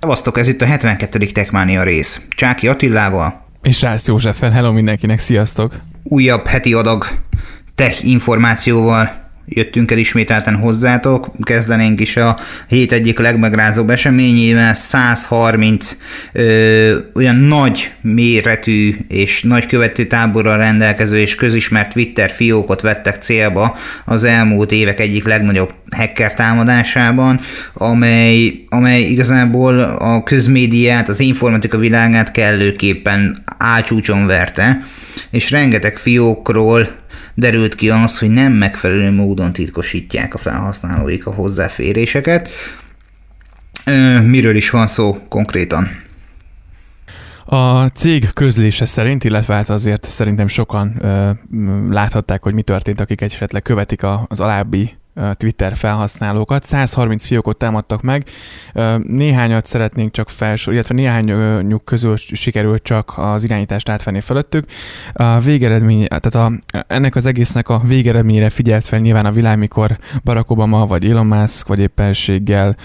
Szavaztok, ez itt a 72. Techmania rész. Csáki Attilával. És Rász Józseffel, hello mindenkinek, sziasztok! Újabb heti adag tech információval jöttünk el ismételten hozzátok. Kezdenénk is a hét egyik legmegrázóbb eseményével, 130 ö, olyan nagy méretű és nagy követő táborral rendelkező és közismert Twitter fiókot vettek célba az elmúlt évek egyik legnagyobb hacker támadásában, amely, amely igazából a közmédiát, az informatika világát kellőképpen álcsúcson verte, és rengeteg fiókról derült ki az, hogy nem megfelelő módon titkosítják a felhasználóik a hozzáféréseket. Miről is van szó konkrétan? A cég közlése szerint, illetve hát azért szerintem sokan ö, láthatták, hogy mi történt, akik esetleg követik az alábbi Twitter felhasználókat. 130 fiókot támadtak meg, néhányat szeretnénk csak felsor, illetve néhányuk közül sikerült csak az irányítást átvenni fölöttük. A végeredmény, tehát a, ennek az egésznek a végeredményére figyelt fel nyilván a világ, mikor Barack Obama, vagy Elon Musk, vagy éppenséggel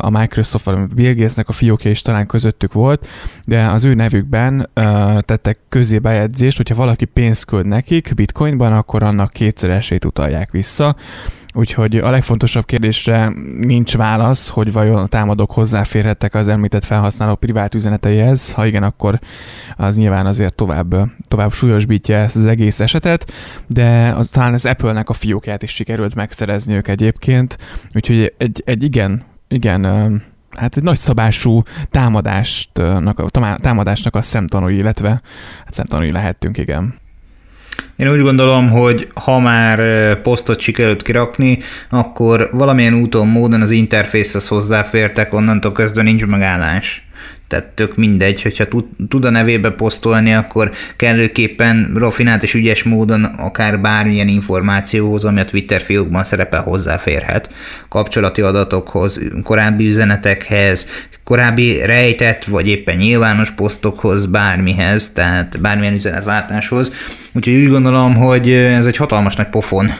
a Microsoft, vagy Bill Gates-nek a fiókja is talán közöttük volt, de az ő nevükben tettek közé bejegyzést, hogyha valaki pénzt küld nekik bitcoinban, akkor annak kétszeresét utalják vissza. Úgyhogy a legfontosabb kérdésre nincs válasz, hogy vajon a támadók hozzáférhettek az említett felhasználó privát üzeneteihez. Ha igen, akkor az nyilván azért tovább, tovább súlyosbítja ezt az egész esetet, de az, talán az Apple-nek a fiókját is sikerült megszerezni ők egyébként. Úgyhogy egy, egy igen, igen hát egy nagyszabású támadásnak, támadásnak a szemtanúi, illetve hát szemtanúi lehettünk, igen. Én úgy gondolom, hogy ha már posztot sikerült kirakni, akkor valamilyen úton, módon az interfészhez hozzáfértek, onnantól kezdve nincs megállás tehát tök mindegy, hogyha tud, a nevébe posztolni, akkor kellőképpen rafinált és ügyes módon akár bármilyen információhoz, ami a Twitter fiókban szerepel hozzáférhet, kapcsolati adatokhoz, korábbi üzenetekhez, korábbi rejtett vagy éppen nyilvános posztokhoz, bármihez, tehát bármilyen üzenetváltáshoz. Úgyhogy úgy gondolom, hogy ez egy hatalmas nagy pofon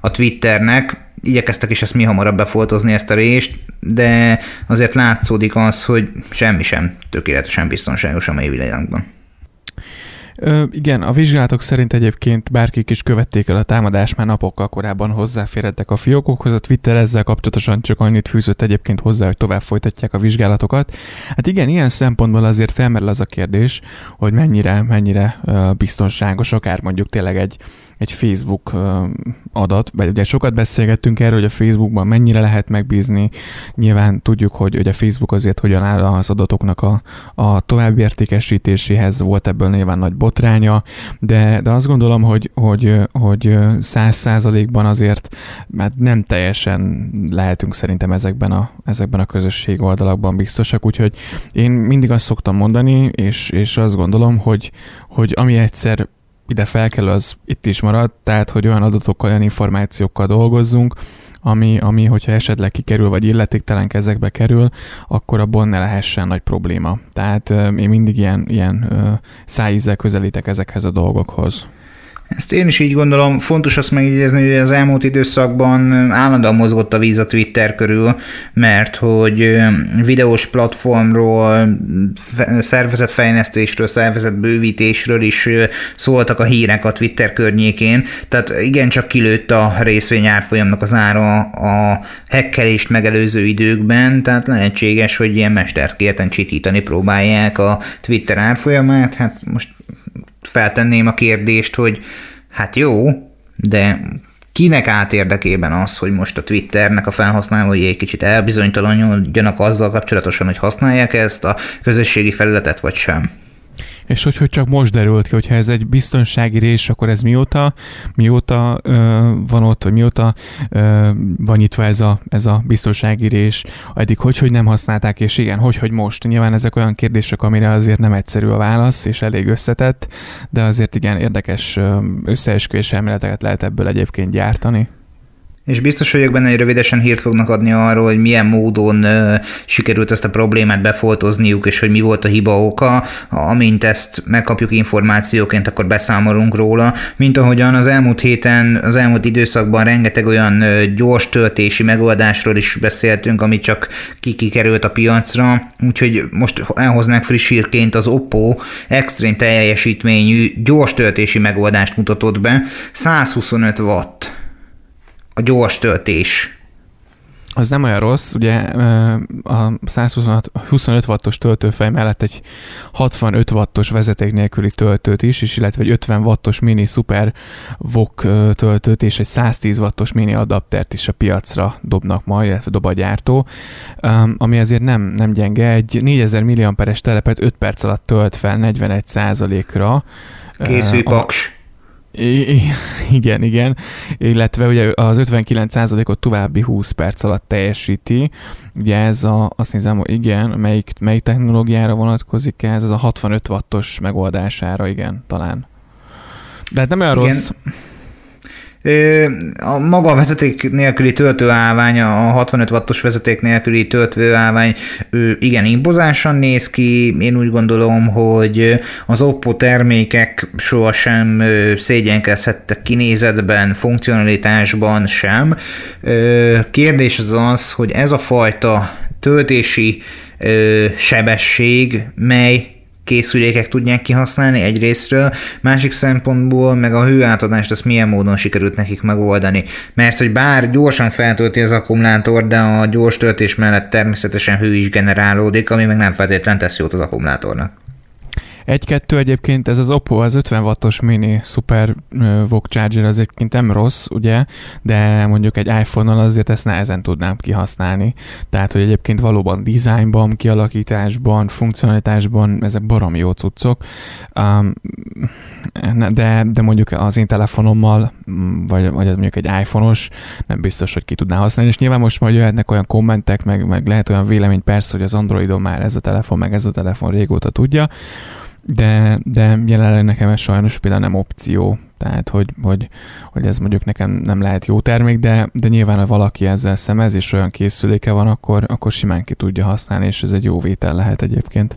a Twitternek, igyekeztek is ezt mi hamarabb befoltozni ezt a rést, de azért látszódik az, hogy semmi sem tökéletesen biztonságos a mai világban. Ö, igen, a vizsgálatok szerint egyébként bárkik is követték el a támadást, már napokkal korábban hozzáférhettek a fiókokhoz. A Twitter ezzel kapcsolatosan csak annyit fűzött egyébként hozzá, hogy tovább folytatják a vizsgálatokat. Hát igen, ilyen szempontból azért felmerül az a kérdés, hogy mennyire, mennyire biztonságos, akár mondjuk tényleg egy, egy Facebook adat, vagy ugye sokat beszélgettünk erről, hogy a Facebookban mennyire lehet megbízni. Nyilván tudjuk, hogy, hogy a Facebook azért hogyan áll az adatoknak a, a továbbértékesítéséhez, volt ebből nyilván nagy botránya, de, de azt gondolom, hogy, hogy, hogy száz százalékban azért mert nem teljesen lehetünk szerintem ezekben a, ezekben a közösség oldalakban biztosak, úgyhogy én mindig azt szoktam mondani, és, és azt gondolom, hogy, hogy ami egyszer ide felkel, az itt is marad, tehát hogy olyan adatokkal, olyan információkkal dolgozzunk, ami, ami hogyha esetleg kikerül, vagy illetéktelen kezekbe kerül, akkor abból ne lehessen nagy probléma. Tehát én mindig ilyen, ilyen szájízzel közelítek ezekhez a dolgokhoz. Ezt én is így gondolom. Fontos azt megjegyezni, hogy az elmúlt időszakban állandóan mozgott a víz a Twitter körül, mert hogy videós platformról, szervezetfejlesztésről, szervezetbővítésről is szóltak a hírek a Twitter környékén, tehát igencsak kilőtt a részvény árfolyamnak az ára a hekkelést megelőző időkben, tehát lehetséges, hogy ilyen mesterkérten csitítani próbálják a Twitter árfolyamát, hát most feltenném a kérdést, hogy hát jó, de kinek át érdekében az, hogy most a Twitternek a felhasználói egy kicsit elbizonytalanodjanak azzal kapcsolatosan, hogy használják ezt a közösségi felületet, vagy sem? És hogy, hogy csak most derült ki, hogyha ez egy biztonsági rés, akkor ez mióta, mióta ö, van ott, vagy mióta ö, van nyitva ez a, ez a biztonsági rés, eddig hogy, hogy nem használták, és igen, hogy, hogy most. Nyilván ezek olyan kérdések, amire azért nem egyszerű a válasz, és elég összetett, de azért igen érdekes összeesküvés elméleteket lehet ebből egyébként gyártani. És biztos vagyok benne, hogy rövidesen hírt fognak adni arról, hogy milyen módon uh, sikerült ezt a problémát befoltozniuk, és hogy mi volt a hiba oka. Amint ezt megkapjuk információként, akkor beszámolunk róla. Mint ahogyan az elmúlt héten, az elmúlt időszakban rengeteg olyan uh, gyors töltési megoldásról is beszéltünk, ami csak kikikerült a piacra. Úgyhogy most elhoznánk friss hírként az Oppo extrém teljesítményű gyors töltési megoldást mutatott be. 125 watt a gyors töltés. Az nem olyan rossz, ugye a 125 wattos töltőfej mellett egy 65 wattos vezeték nélküli töltőt is, és illetve egy 50 wattos mini super VOK töltőt és egy 110 wattos mini adaptert is a piacra dobnak majd, illetve dob a gyártó, ami azért nem, nem gyenge. Egy 4000 mAh-es telepet 5 perc alatt tölt fel 41 ra Készülj, paks! I- igen, igen, illetve ugye az 59%-ot további 20 perc alatt teljesíti. Ugye ez a, azt nézem, hogy igen, melyik, melyik technológiára vonatkozik ez, az a 65 wattos megoldására, igen, talán. De hát nem olyan igen. rossz. A maga a vezeték nélküli töltőállvány, a 65 wattos vezeték nélküli töltőállvány igen impozánsan néz ki. Én úgy gondolom, hogy az Oppo termékek sohasem szégyenkezhettek kinézetben, funkcionalitásban sem. Kérdés az az, hogy ez a fajta töltési sebesség, mely készülékek tudják kihasználni egyrésztről, másik szempontból meg a hőátadást azt milyen módon sikerült nekik megoldani. Mert hogy bár gyorsan feltölti az akkumulátor, de a gyors töltés mellett természetesen hő is generálódik, ami meg nem feltétlenül tesz jót az akkumulátornak. Egy-kettő egyébként ez az Oppo, az 50 wattos mini Super VOOC Charger az egyébként nem rossz, ugye, de mondjuk egy iPhone-nal azért ezt nehezen tudnám kihasználni. Tehát, hogy egyébként valóban dizájnban, kialakításban, funkcionalitásban ezek barom jó cuccok, um, de, de mondjuk az én telefonommal, mm, vagy, vagy mondjuk egy iPhone-os, nem biztos, hogy ki tudná használni, és nyilván most majd jöhetnek olyan kommentek, meg, meg lehet olyan vélemény persze, hogy az Androidon már ez a telefon, meg ez a telefon régóta tudja, de, de jelenleg nekem ez sajnos például nem opció, tehát hogy, hogy, hogy ez mondjuk nekem nem lehet jó termék, de, de nyilván ha valaki ezzel szemez, és olyan készüléke van, akkor, akkor simán ki tudja használni, és ez egy jó vétel lehet egyébként.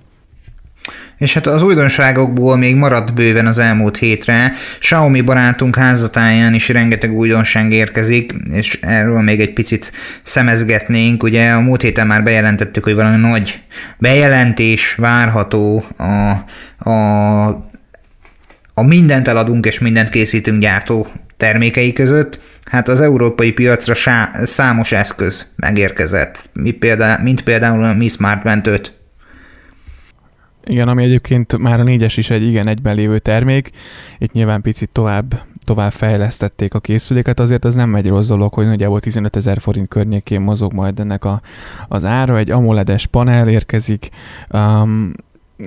És hát az újdonságokból még maradt bőven az elmúlt hétre. Xiaomi barátunk házatáján is rengeteg újdonság érkezik, és erről még egy picit szemezgetnénk. Ugye a múlt héten már bejelentettük, hogy valami nagy bejelentés várható a, a, a mindent eladunk és mindent készítünk gyártó termékei között. Hát az európai piacra sá- számos eszköz megérkezett, mint például a Mi Smart Band 5 igen, ami egyébként már a négyes is egy igen egyben lévő termék. Itt nyilván picit tovább tovább fejlesztették a készüléket, azért az nem egy rossz dolog, hogy nagyjából 15 ezer forint környékén mozog majd ennek a, az ára. Egy AMOLED-es panel érkezik, um,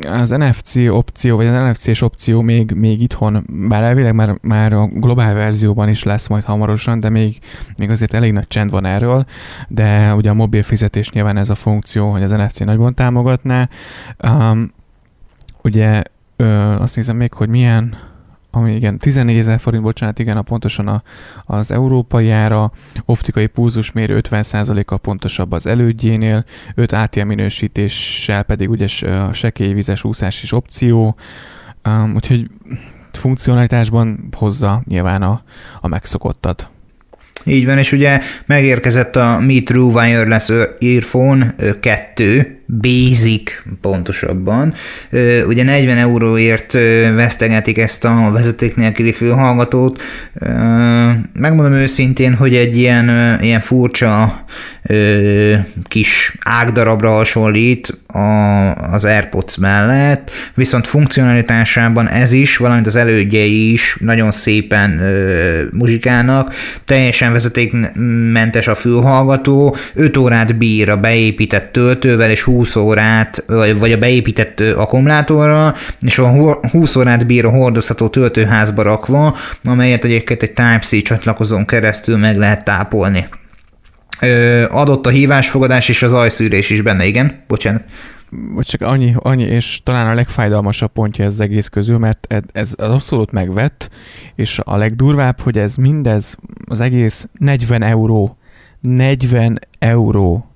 az NFC opció, vagy az NFC-s opció még, még itthon, bár elvileg már, már a globál verzióban is lesz majd hamarosan, de még, még azért elég nagy csend van erről, de ugye a mobil fizetés nyilván ez a funkció, hogy az NFC nagyban támogatná. Um, Ugye ö, azt nézem még, hogy milyen, ami igen, 14 ezer forint, bocsánat, igen, a pontosan a, az európai ára, optikai pulzusmérő 50%-a pontosabb az elődjénél, 5 ATM minősítéssel pedig ugye a sekély vizes úszás is opció, um, úgyhogy funkcionalitásban hozza nyilván a, a megszokottat. Így van, és ugye megérkezett a Mi True Wireless Earphone 2, Basic pontosabban. Ugye 40 euróért vesztegetik ezt a vezeték nélküli fülhallgatót. Megmondom őszintén, hogy egy ilyen, ilyen furcsa kis ágdarabra hasonlít az AirPods mellett, viszont funkcionalitásában ez is, valamint az elődjei is nagyon szépen muzsikálnak. Teljesen vezetékmentes a fülhallgató, 5 órát bír a beépített töltővel, és 20 órát, vagy a beépített akkumulátorra, és a 20 órát bír a hordozható töltőházba rakva, amelyet egyébként egy Type-C csatlakozón keresztül meg lehet tápolni. Adott a hívásfogadás és az ajszűrés is benne, igen? Bocsánat. vagy csak annyi, annyi, és talán a legfájdalmasabb pontja ez az egész közül, mert ez, ez abszolút megvett, és a legdurvább, hogy ez mindez, az egész 40 euró. 40 euró.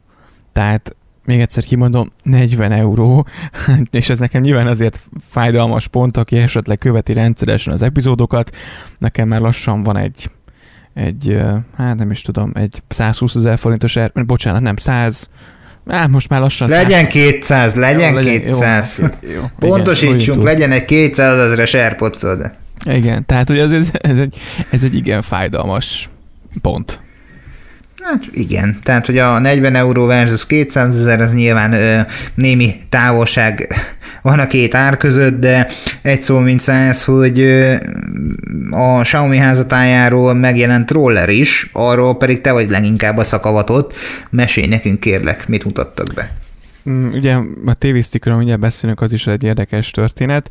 Tehát még egyszer kimondom, 40 euró, és ez nekem nyilván azért fájdalmas pont, aki esetleg követi rendszeresen az epizódokat, nekem már lassan van egy, egy hát nem is tudom, egy 120 ezer forintos, er, bocsánat, nem, 100, Hát most már lassan Legyen 200, legyen, jó, legyen 200. Jó, jó, Pontosítsunk, igen, legyen egy 200 ezeres airpods Igen, tehát hogy ez, ez, ez, egy, ez egy igen fájdalmas pont. Hát igen, tehát hogy a 40 euró versus 200 ezer, az nyilván ö, némi távolság van a két ár között, de egy szó mint száz, hogy ö, a Xiaomi házatájáról megjelent roller is, arról pedig te vagy leginkább a szakavatott. Mesélj nekünk kérlek, mit mutattak be. Mm, ugye a TV stickről mindjárt beszélünk, az is egy érdekes történet,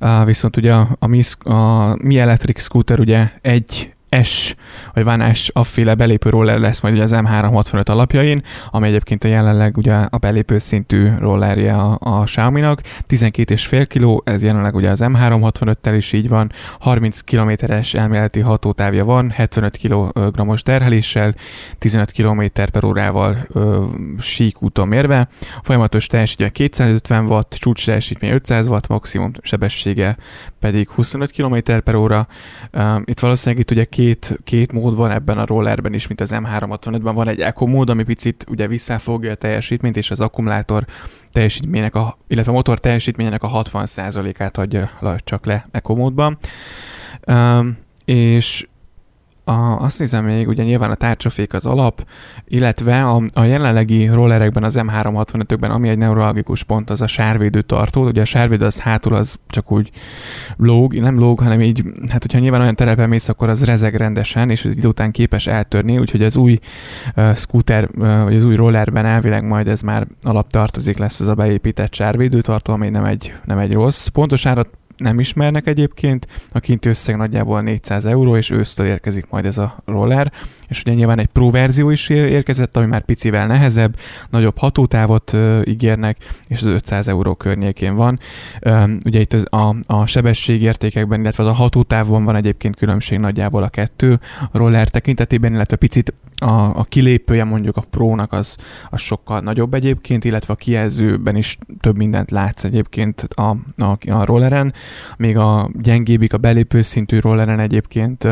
uh, viszont ugye a, a, a Mi Electric Scooter ugye egy S, vagy Van S afféle belépő roller lesz majd ugye az M365 alapjain, ami egyébként a jelenleg ugye a belépő szintű rollerje a, a Xiaomi-nak, 12,5 kg, ez jelenleg ugye az M365-tel is így van, 30 km-es elméleti hatótávja van, 75 kg-os terheléssel, 15 km per órával ö, sík úton mérve, folyamatos teljesítmény 250 watt, csúcs teljesítmény 500 watt, maximum sebessége pedig 25 km per óra. Itt valószínűleg itt ugye két, két mód van ebben a rollerben is, mint az M365-ben. Van egy Eco mód, ami picit ugye visszafogja a teljesítményt, és az akkumulátor teljesítménynek, a, illetve a motor teljesítményének a 60%-át adja csak le Eco módban. és a, azt nézem még, ugye nyilván a tárcsafék az alap, illetve a, a jelenlegi rollerekben, az M365-ökben, ami egy neurologikus pont, az a sárvédő tartó. Ugye a sárvédő az hátul az csak úgy lóg, nem lóg, hanem így, hát hogyha nyilván olyan terepen mész, akkor az rezeg rendesen, és az idő után képes eltörni, úgyhogy az új uh, scooter, uh, vagy az új rollerben elvileg majd ez már alaptartozik lesz ez a beépített sárvédőtartó, ami nem egy, nem egy rossz. Pontos árat nem ismernek egyébként, a kint összeg nagyjából 400 euró, és ősztől érkezik majd ez a roller, és ugye nyilván egy pro verzió is érkezett, ami már picivel nehezebb, nagyobb hatótávot ígérnek, és az 500 euró környékén van. Ugye itt az, a, a sebességértékekben, illetve a hatótávon van egyébként különbség nagyjából a kettő roller tekintetében, illetve picit a, a kilépője mondjuk a Pro-nak az, az sokkal nagyobb egyébként, illetve a kijelzőben is több mindent látsz egyébként a, a, a rolleren, még a gyengébbik, a belépő szintű rolleren egyébként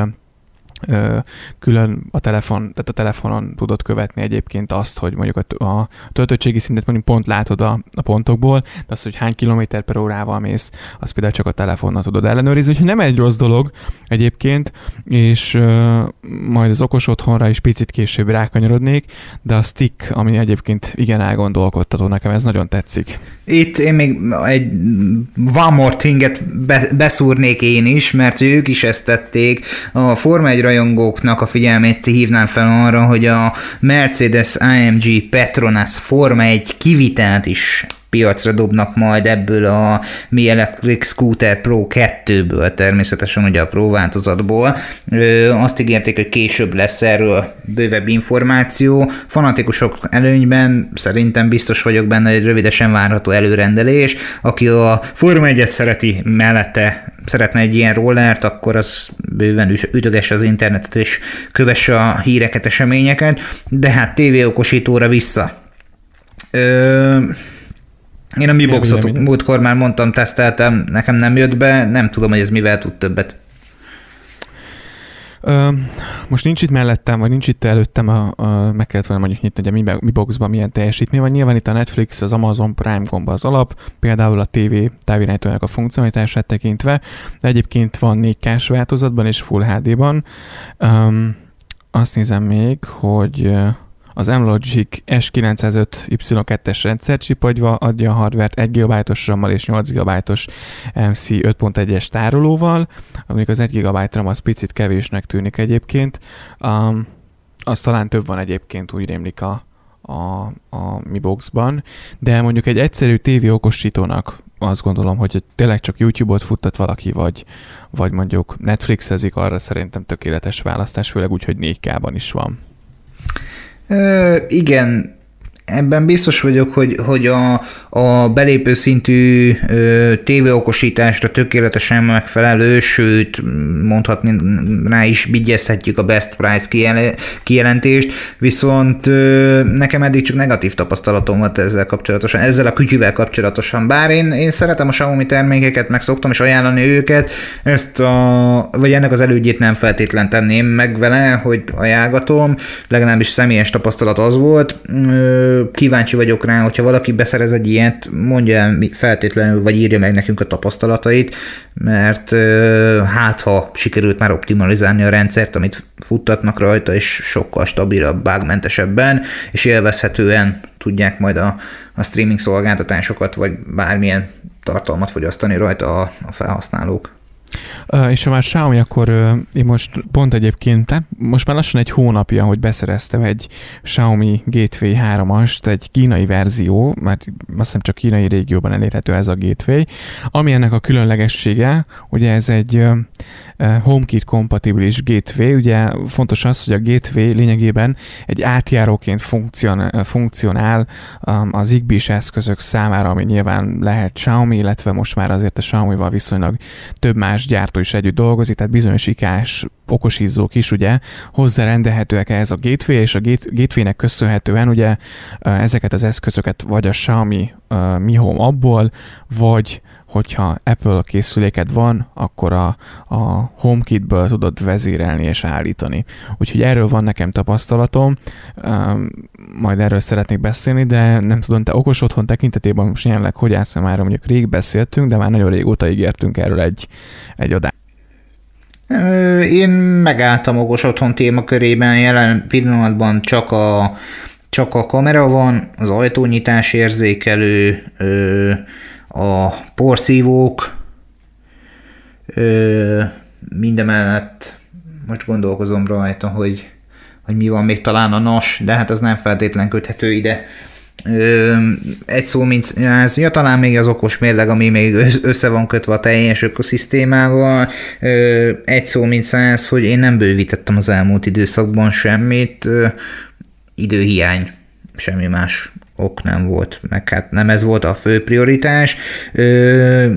külön a telefon, tehát a telefonon tudod követni egyébként azt, hogy mondjuk a, a töltöttségi szintet mondjuk pont látod a, a pontokból, de az, hogy hány kilométer per órával mész, azt például csak a telefonnal tudod ellenőrizni, úgyhogy nem egy rossz dolog egyébként, és uh, majd az okos otthonra is picit később rákanyarodnék, de a stick, ami egyébként igen elgondolkodtató, nekem ez nagyon tetszik. Itt én még egy one more thinget be, beszúrnék én is, mert ők is ezt tették. A Forma 1 rajongóknak a figyelmét hívnám fel arra, hogy a Mercedes AMG Petronas Forma 1 kivitelt is piacra dobnak majd ebből a Mi Electric Scooter Pro 2-ből, természetesen ugye a Pro változatból. Ö, azt ígérték, hogy később lesz erről bővebb információ. Fanatikusok előnyben szerintem biztos vagyok benne, hogy rövidesen várható előrendelés. Aki a Forma 1-et szereti mellette szeretne egy ilyen rollert, akkor az bőven ütögesse az internetet és kövesse a híreket, eseményeket, de hát tévéokosítóra vissza. Ö, én a Mi Boxot múltkor már mondtam, teszteltem, nekem nem jött be, nem tudom, hogy ez mivel tud többet. Ö, most nincs itt mellettem, vagy nincs itt előttem, a, a, meg kellett volna mondjuk nyitni, hogy a Mi, Mi Boxban milyen teljesítmény van. Nyilván itt a Netflix, az Amazon Prime gomba az alap, például a TV távirányítónak a funkcionalitását tekintve, de egyébként van 4 k változatban és Full HD-ban. Um, azt nézem még, hogy az M-Logic S905 Y2-es rendszercsipagyva adja a hardware 1 GB-os ram és 8 GB-os MC 5.1-es tárolóval, amik az 1 GB RAM az picit kevésnek tűnik egyébként. Um, az talán több van egyébként, úgy rémlik a, a, a Mi Boxban, de mondjuk egy egyszerű TV okosítónak azt gondolom, hogy tényleg csak YouTube-ot futtat valaki, vagy, vagy mondjuk Netflixezik, arra szerintem tökéletes választás, főleg úgy, hogy 4K-ban is van. Igen, ebben biztos vagyok, hogy, hogy a, a belépő szintű ö, tévéokosításra tökéletesen megfelelő, sőt, mondhatni rá is bigyezhetjük a best price kijelentést, viszont ö, nekem eddig csak negatív tapasztalatom volt ezzel kapcsolatosan, ezzel a kütyüvel kapcsolatosan, bár én, én szeretem a Xiaomi termékeket, meg szoktam is ajánlani őket, ezt a, vagy ennek az elődjét nem feltétlen tenném meg vele, hogy ajánlatom, legalábbis személyes tapasztalat az volt, ö, kíváncsi vagyok rá, hogyha valaki beszerez egy ilyet, mondja el feltétlenül, vagy írja meg nekünk a tapasztalatait, mert hát ha sikerült már optimalizálni a rendszert, amit futtatnak rajta, és sokkal stabilabb, bugmentesebben, és élvezhetően tudják majd a, a streaming szolgáltatásokat, vagy bármilyen tartalmat fogyasztani rajta a, a felhasználók. És ha már Xiaomi, akkor én most pont egyébként, most már lassan egy hónapja, hogy beszereztem egy Xiaomi Gateway 3-ast, egy kínai verzió, mert azt hiszem csak kínai régióban elérhető ez a Gateway, ami ennek a különlegessége, ugye ez egy HomeKit kompatibilis gateway. Ugye fontos az, hogy a gateway lényegében egy átjáróként funkcion, funkcionál um, az Zigbee eszközök számára, ami nyilván lehet Xiaomi, illetve most már azért a Xiaomi-val viszonylag több más gyártó is együtt dolgozik, tehát bizonyos ikás okosízók is ugye hozzárendelhetőek ehhez a gateway, és a gateway-nek köszönhetően ugye ezeket az eszközöket vagy a Xiaomi Mi Home abból, vagy hogyha Apple készüléked van, akkor a, a HomeKit-ből tudod vezérelni és állítani. Úgyhogy erről van nekem tapasztalatom, majd erről szeretnék beszélni, de nem tudom, te okos otthon tekintetében most jelenleg hogy állsz már, mondjuk rég beszéltünk, de már nagyon régóta ígértünk erről egy, egy adást. Én megálltam okos otthon témakörében, jelen pillanatban csak a, csak a kamera van, az ajtónyitás érzékelő, a porszívók, ö, mindemellett most gondolkozom rajta, hogy, hogy mi van még talán a NAS, de hát az nem feltétlen köthető ide. Ö, egy szó, mint ez, ja, talán még az okos mérleg, ami még össze van kötve a teljes ökoszisztémával. Ö, egy szó, mint száz, hogy én nem bővítettem az elmúlt időszakban semmit. Ö, időhiány, semmi más ok nem volt, meg hát nem ez volt a fő prioritás.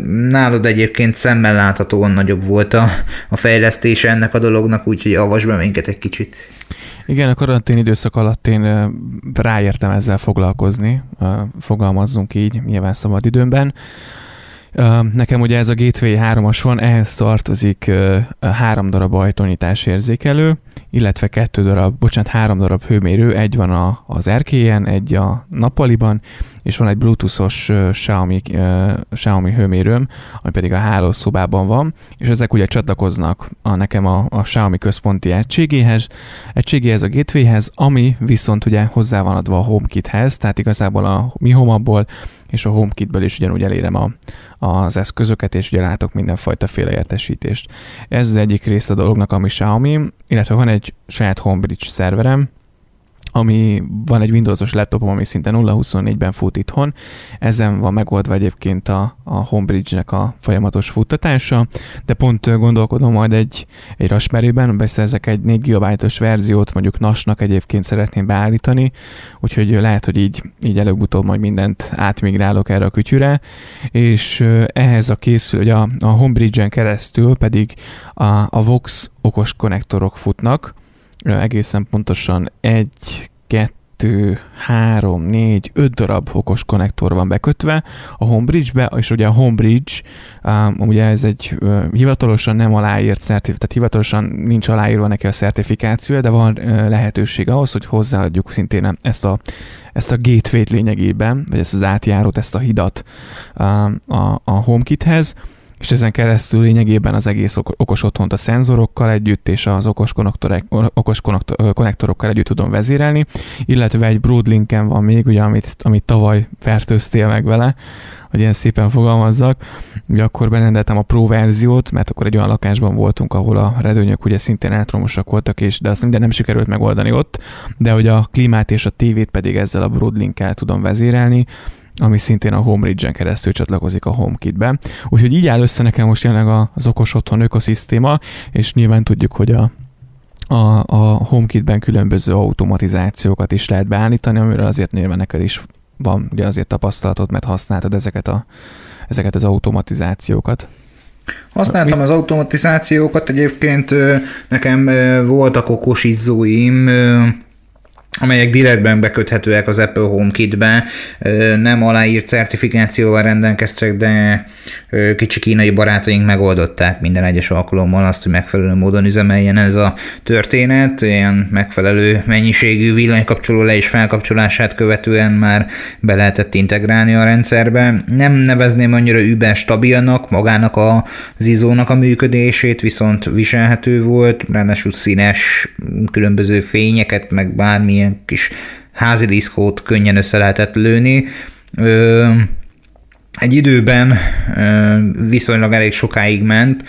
Nálad egyébként szemmel láthatóan nagyobb volt a, a fejlesztése ennek a dolognak, úgyhogy avasd be minket egy kicsit. Igen, a karantén időszak alatt én ráértem ezzel foglalkozni, fogalmazzunk így, nyilván szabad időmben. Nekem ugye ez a Gateway 3-as van, ehhez tartozik három darab ajtónyitás érzékelő, illetve kettő darab, bocsánat, három darab hőmérő, egy van a, az erkélyen, egy a nappaliban, és van egy bluetoothos Xiaomi, Xiaomi hőmérőm, ami pedig a hálószobában van, és ezek ugye csatlakoznak a, nekem a, a Xiaomi központi egységéhez, egységéhez a gatewayhez, ami viszont ugye hozzá van adva a HomeKithez, tehát igazából a Mi Home és a HomeKitből is ugyanúgy elérem a, az eszközöket, és ugye látok mindenfajta félreértesítést. Ez az egyik része a dolognak, ami Xiaomi, illetve van egy saját Homebridge szerverem, ami van egy Windowsos laptopom, ami szinte 0.24-ben fut itthon. Ezen van megoldva egyébként a, a Homebridge-nek a folyamatos futtatása, de pont gondolkodom majd egy, egy Raspberry-ben, beszerzek egy 4 gb verziót, mondjuk NAS-nak egyébként szeretném beállítani, úgyhogy lehet, hogy így, így előbb-utóbb majd mindent átmigrálok erre a kütyűre, és ehhez a készül, hogy a, a Homebridge-en keresztül pedig a, a Vox okos konnektorok futnak, egészen pontosan egy, kettő, három, négy, öt darab okos konnektor van bekötve a Homebridge-be, és ugye a Homebridge, um, ugye ez egy uh, hivatalosan nem aláírt certifikát, tehát hivatalosan nincs aláírva neki a certifikációja, de van uh, lehetőség ahhoz, hogy hozzáadjuk szintén ezt a, ezt a gateway-t lényegében, vagy ezt az átjárót, ezt a hidat um, a, a HomeKithez, és ezen keresztül lényegében az egész okos otthont a szenzorokkal együtt és az okos, okos konnektorokkal együtt tudom vezérelni, illetve egy Broadlinken van még, ugye, amit, amit tavaly fertőztél meg vele, hogy ilyen szépen fogalmazzak, ugye akkor berendeltem a Pro verziót, mert akkor egy olyan lakásban voltunk, ahol a redőnyök ugye szintén elektromosak voltak, és de azt minden nem sikerült megoldani ott, de hogy a klímát és a tévét pedig ezzel a Broadlinkkel tudom vezérelni, ami szintén a HomeRidge-en keresztül csatlakozik a HomeKit-be. Úgyhogy így áll össze nekem most jelenleg az okos otthon ökoszisztéma, és nyilván tudjuk, hogy a a, a HomeKit-ben különböző automatizációkat is lehet beállítani, amiről azért nyilván neked is van ugye azért tapasztalatod, mert használtad ezeket, a, ezeket az automatizációkat. Használtam az automatizációkat, egyébként nekem voltak okos izzóim, amelyek direktben beköthetőek az Apple HomeKit-be, nem aláírt certifikációval rendelkeztek, de kicsi kínai barátaink megoldották minden egyes alkalommal azt, hogy megfelelő módon üzemeljen ez a történet, ilyen megfelelő mennyiségű villanykapcsoló le és felkapcsolását követően már be lehetett integrálni a rendszerbe. Nem nevezném annyira über stabilnak, magának az izónak a működését, viszont viselhető volt, ráadásul színes, különböző fényeket, meg bármi ilyen kis házi diszkót könnyen össze lehetett lőni. Ö, egy időben viszonylag elég sokáig ment,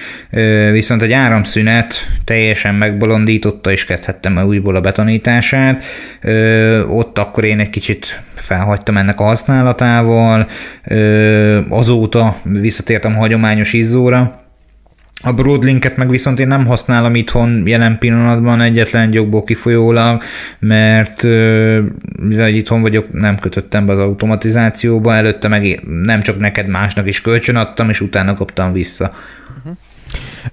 viszont egy áramszünet teljesen megbolondította, és kezdhettem el újból a betanítását. Ott akkor én egy kicsit felhagytam ennek a használatával, azóta visszatértem hagyományos izzóra, a Broadlinket meg viszont én nem használom itthon jelen pillanatban egyetlen jogból kifolyólag, mert mivel itthon vagyok, nem kötöttem be az automatizációba, előtte meg nem csak neked, másnak is kölcsön adtam, és utána kaptam vissza.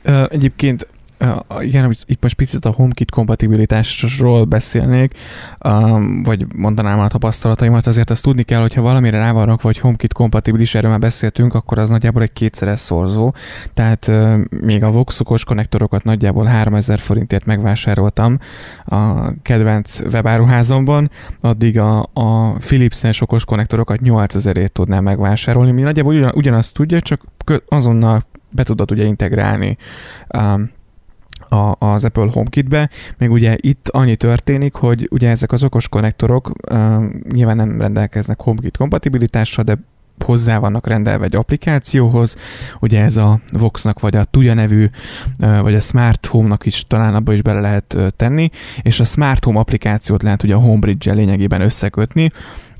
Uh-huh. Egyébként igen, itt most picit a HomeKit kompatibilitásról beszélnék, vagy mondanám a tapasztalataimat, azért azt tudni kell, hogyha valamire rá van rakva, vagy HomeKit kompatibilis, erről már beszéltünk, akkor az nagyjából egy kétszeres szorzó, tehát még a Vox okos konnektorokat nagyjából 3000 forintért megvásároltam a kedvenc webáruházamban, addig a, a Philips-es okos konnektorokat 8000ért tudnám megvásárolni, mi nagyjából ugyan, ugyanazt tudja, csak azonnal be tudod ugye integrálni um, a, az Apple HomeKit-be, még ugye itt annyi történik, hogy ugye ezek az okos konnektorok uh, nyilván nem rendelkeznek HomeKit kompatibilitással, de hozzá vannak rendelve egy applikációhoz, ugye ez a Voxnak vagy a Tuya nevű, vagy a Smart Home-nak is talán abba is bele lehet tenni, és a Smart Home applikációt lehet ugye a Homebridge-el lényegében összekötni,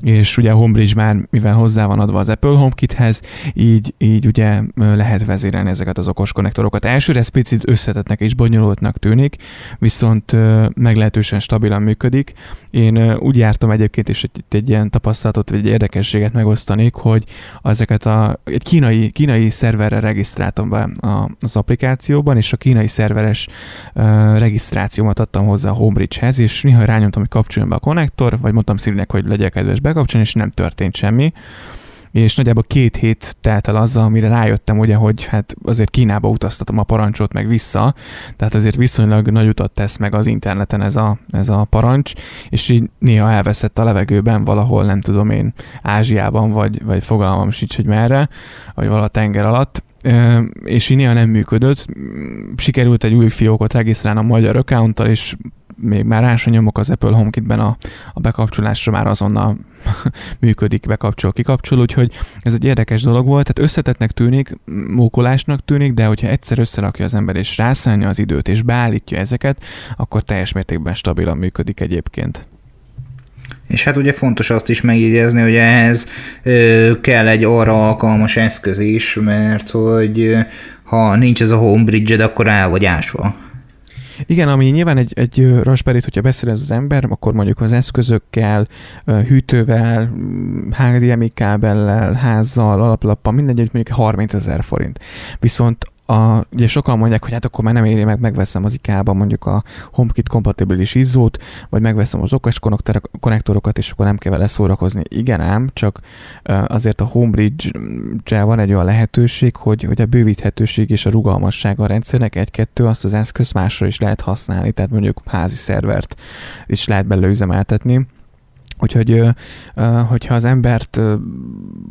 és ugye a Homebridge már, mivel hozzá van adva az Apple HomeKithez, így, így ugye lehet vezérelni ezeket az okos konnektorokat. Elsőre ez picit összetettnek és bonyolultnak tűnik, viszont meglehetősen stabilan működik. Én úgy jártam egyébként, és itt egy ilyen tapasztalatot, vagy egy érdekességet megosztanék, hogy ezeket a, egy kínai, kínai szerverre regisztráltam be az applikációban, és a kínai szerveres regisztrációmat adtam hozzá a Homebridge-hez, és néha rányomtam, hogy kapcsoljon be a konnektor, vagy mondtam Siri-nek, hogy legyek kedves bekapcsolni, és nem történt semmi. És nagyjából két hét telt el azzal, amire rájöttem, ugye, hogy hát azért Kínába utaztatom a parancsot meg vissza, tehát azért viszonylag nagy utat tesz meg az interneten ez a, ez a parancs, és így néha elveszett a levegőben valahol, nem tudom én, Ázsiában, vagy, vagy fogalmam sincs, hogy merre, vagy vala tenger alatt, és így néha nem működött. Sikerült egy új fiókot regisztrálnom a magyar accounttal, és még már rá nyomok az Apple HomeKit-ben a, a bekapcsolásra már azonnal működik, bekapcsol, kikapcsol, úgyhogy ez egy érdekes dolog volt, tehát összetetnek tűnik, mókolásnak tűnik, de hogyha egyszer összerakja az ember és rászállja az időt és beállítja ezeket, akkor teljes mértékben stabilan működik egyébként. És hát ugye fontos azt is megjegyezni, hogy ehhez ö, kell egy arra alkalmas eszköz is, mert hogy ha nincs ez a homebridge akkor el vagy ásva. Igen, ami nyilván egy, egy Raspberry-t, hogyha beszél ez az ember, akkor mondjuk az eszközökkel, hűtővel, HDMI kábellel, házzal, alaplappal, mindegy, mondjuk 30 ezer forint. Viszont a, ugye sokan mondják, hogy hát akkor már nem éri meg, megveszem az IKEA-ban mondjuk a HomeKit kompatibilis izzót, vagy megveszem az okos konnektorokat, és akkor nem kell vele szórakozni. Igen ám, csak azért a Homebridge-el van egy olyan lehetőség, hogy, hogy a bővíthetőség és a rugalmasság a rendszernek egy-kettő, azt az eszköz másra is lehet használni, tehát mondjuk házi szervert is lehet belőle üzemeltetni Úgyhogy, hogyha az embert,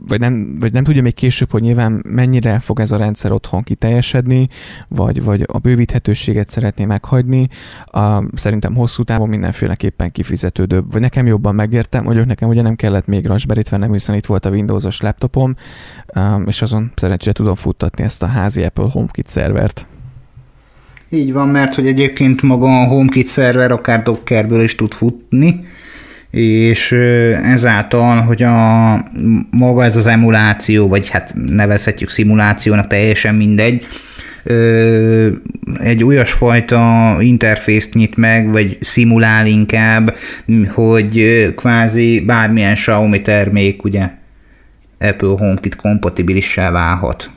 vagy nem, vagy nem tudja még később, hogy nyilván mennyire fog ez a rendszer otthon kiteljesedni, vagy, vagy a bővíthetőséget szeretné meghagyni, a, szerintem hosszú távon mindenféleképpen kifizetődőbb. Vagy nekem jobban megértem, hogy nekem ugye nem kellett még Raspberry-t vennem, hiszen itt volt a Windows-os laptopom, és azon szerencsére tudom futtatni ezt a házi Apple HomeKit szervert. Így van, mert hogy egyébként maga a HomeKit szerver akár Dockerből is tud futni, és ezáltal, hogy a maga ez az emuláció, vagy hát nevezhetjük szimulációnak, teljesen mindegy, egy olyasfajta interfészt nyit meg, vagy szimulál inkább, hogy kvázi bármilyen Xiaomi termék ugye Apple HomeKit kompatibilissá válhat.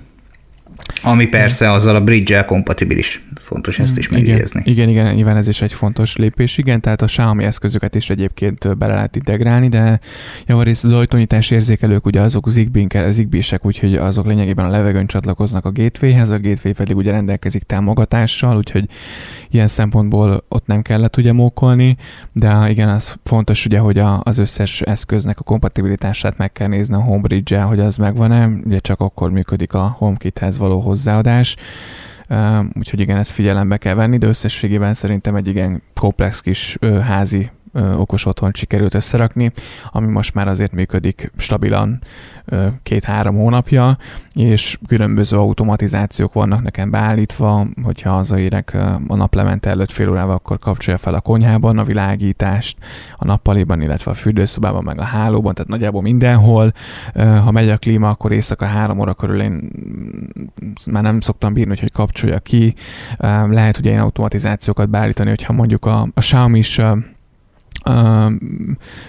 Ami persze azzal a bridge-el kompatibilis. Fontos ezt is megjegyezni. Igen, igen, igen, nyilván ez is egy fontos lépés. Igen, tehát a Xiaomi eszközöket is egyébként bele lehet integrálni, de javarészt az ajtónyitás érzékelők ugye azok zigbee-sek, úgyhogy azok lényegében a levegőn csatlakoznak a gatewayhez, a gateway pedig ugye rendelkezik támogatással, úgyhogy ilyen szempontból ott nem kellett ugye mókolni, de igen, az fontos ugye, hogy a, az összes eszköznek a kompatibilitását meg kell nézni a HomeBridge-el, hogy az megvan-e, ugye csak akkor működik a HomeKithez való hozzáadás. Úgyhogy igen, ezt figyelembe kell venni, de összességében szerintem egy igen komplex kis házi okos otthon sikerült összerakni, ami most már azért működik stabilan két-három hónapja, és különböző automatizációk vannak nekem beállítva, hogyha hazaérek a naplemente előtt fél órával, akkor kapcsolja fel a konyhában a világítást, a nappaliban, illetve a fürdőszobában, meg a hálóban, tehát nagyjából mindenhol. Ha megy a klíma, akkor éjszaka három óra körül én már nem szoktam bírni, hogy kapcsolja ki. Lehet ugye ilyen automatizációkat beállítani, hogyha mondjuk a, a Xiaomi is uh,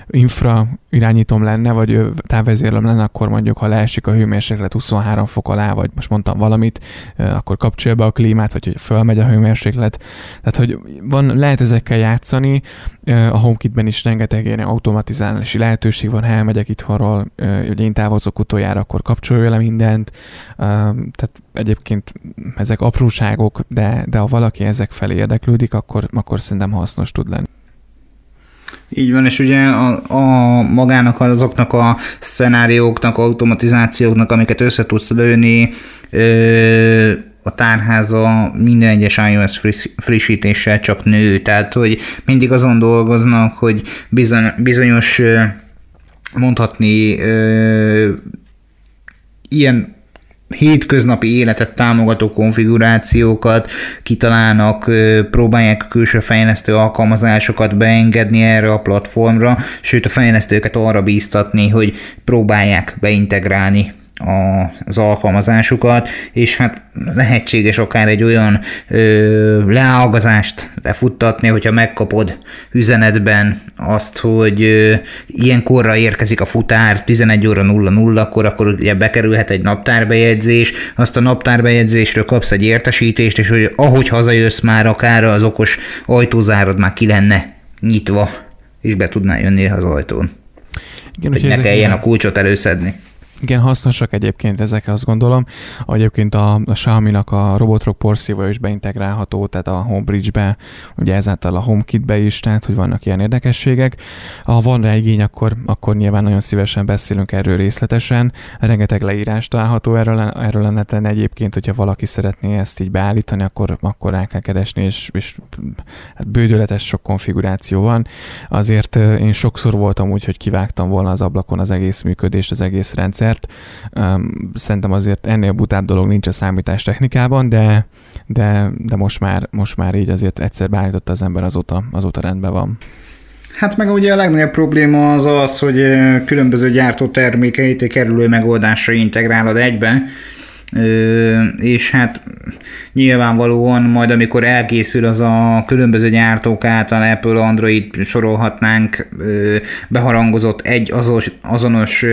infra irányítom lenne, vagy távvezérlem lenne, akkor mondjuk, ha leesik a hőmérséklet 23 fok alá, vagy most mondtam valamit, uh, akkor kapcsolja be a klímát, vagy hogy fölmegy a hőmérséklet. Tehát, hogy van, lehet ezekkel játszani, uh, a HomeKit-ben is rengeteg ilyen automatizálási lehetőség van, ha elmegyek itthonról, hogy én távozok utoljára, akkor kapcsolja le mindent. Tehát egyébként ezek apróságok, de, de ha valaki ezek felé érdeklődik, akkor, akkor szerintem hasznos tud lenni. Így van, és ugye a, a magának azoknak a szenárióknak, automatizációknak, amiket össze tudsz lőni, ö, a tárháza minden egyes iOS frissítéssel csak nő, tehát hogy mindig azon dolgoznak, hogy bizony, bizonyos mondhatni ö, ilyen hétköznapi életet támogató konfigurációkat kitalálnak, próbálják a külső fejlesztő alkalmazásokat beengedni erre a platformra, sőt a fejlesztőket arra bíztatni, hogy próbálják beintegrálni az alkalmazásukat, és hát lehetséges akár egy olyan ö, leágazást lefuttatni, hogyha megkapod üzenetben azt, hogy ö, ilyen korra érkezik a futár, 11 óra 00 akkor akkor ugye bekerülhet egy naptárbejegyzés, azt a naptárbejegyzésről kapsz egy értesítést, és hogy ahogy hazajössz már akár az okos ajtózárod már ki lenne nyitva, és be tudnál jönni az ajtón. Igen, hogy ne kelljen a kulcsot előszedni. Igen, hasznosak egyébként ezek, azt gondolom. Egyébként a, a Xiaomi-nak a Robotrock porszívója is beintegrálható, tehát a HomeBridge-be, ugye ezáltal a HomeKit-be is, tehát hogy vannak ilyen érdekességek. Ha van rá igény, akkor, akkor nyilván nagyon szívesen beszélünk erről részletesen. Rengeteg leírás található erről, erről lenne tenni egyébként, hogyha valaki szeretné ezt így beállítani, akkor, akkor rá kell keresni, és, és hát bődöletes sok konfiguráció van. Azért én sokszor voltam úgy, hogy kivágtam volna az ablakon az egész működést, az egész rendszer, rendszert. Szerintem azért ennél butább dolog nincs a számítás technikában, de, de, de most, már, most már így azért egyszer beállította az ember, azóta, azóta rendben van. Hát meg ugye a legnagyobb probléma az az, hogy különböző gyártó termékeit kerülő megoldásra integrálod egybe, és hát nyilvánvalóan majd amikor elkészül az a különböző gyártók által Apple, Android sorolhatnánk beharangozott egy azonos, azonos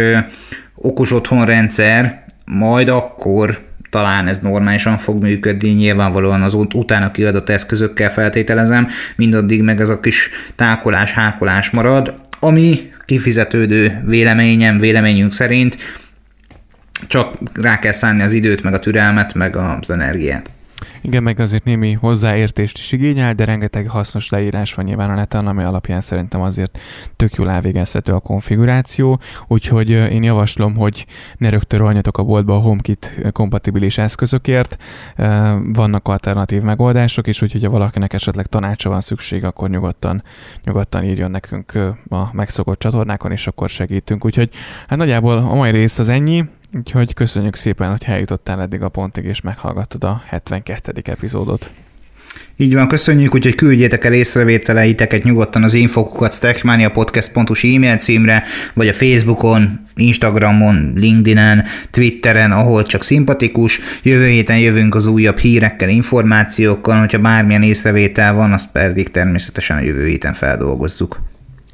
okos otthonrendszer, majd akkor talán ez normálisan fog működni, nyilvánvalóan az utána kiadott eszközökkel feltételezem, mindaddig meg ez a kis tákolás, hákolás marad, ami kifizetődő véleményem, véleményünk szerint, csak rá kell szánni az időt, meg a türelmet, meg az energiát. Igen, meg azért némi hozzáértést is igényel, de rengeteg hasznos leírás van nyilván a neten, ami alapján szerintem azért tök jól elvégezhető a konfiguráció, úgyhogy én javaslom, hogy ne rögtön rohanjatok a boltba a HomeKit kompatibilis eszközökért, vannak alternatív megoldások is, úgyhogy ha valakinek esetleg tanácsa van szükség, akkor nyugodtan, nyugodtan írjon nekünk a megszokott csatornákon, és akkor segítünk. Úgyhogy hát nagyjából a mai rész az ennyi, Úgyhogy köszönjük szépen, hogy eljutottál eddig a pontig, és meghallgattad a 72. epizódot. Így van, köszönjük, úgyhogy küldjétek el észrevételeiteket nyugodtan az infokukat techmaniapodcast.hu e-mail címre, vagy a Facebookon, Instagramon, LinkedInen, Twitteren, ahol csak szimpatikus. Jövő héten jövünk az újabb hírekkel, információkkal, hogyha bármilyen észrevétel van, azt pedig természetesen a jövő héten feldolgozzuk.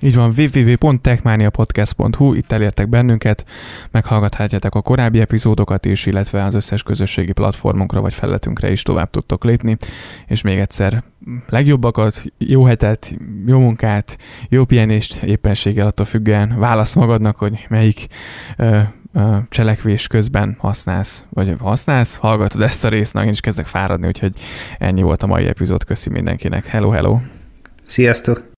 Így van, www.techmaniapodcast.hu, itt elértek bennünket, meghallgathatjátok a korábbi epizódokat is, illetve az összes közösségi platformunkra vagy felületünkre is tovább tudtok lépni, és még egyszer legjobbakat, jó hetet, jó munkát, jó pihenést éppenséggel attól függően válasz magadnak, hogy melyik ö, cselekvés közben használsz, vagy használsz, hallgatod ezt a részt, na én is kezdek fáradni, úgyhogy ennyi volt a mai epizód, köszi mindenkinek, hello, hello! Sziasztok!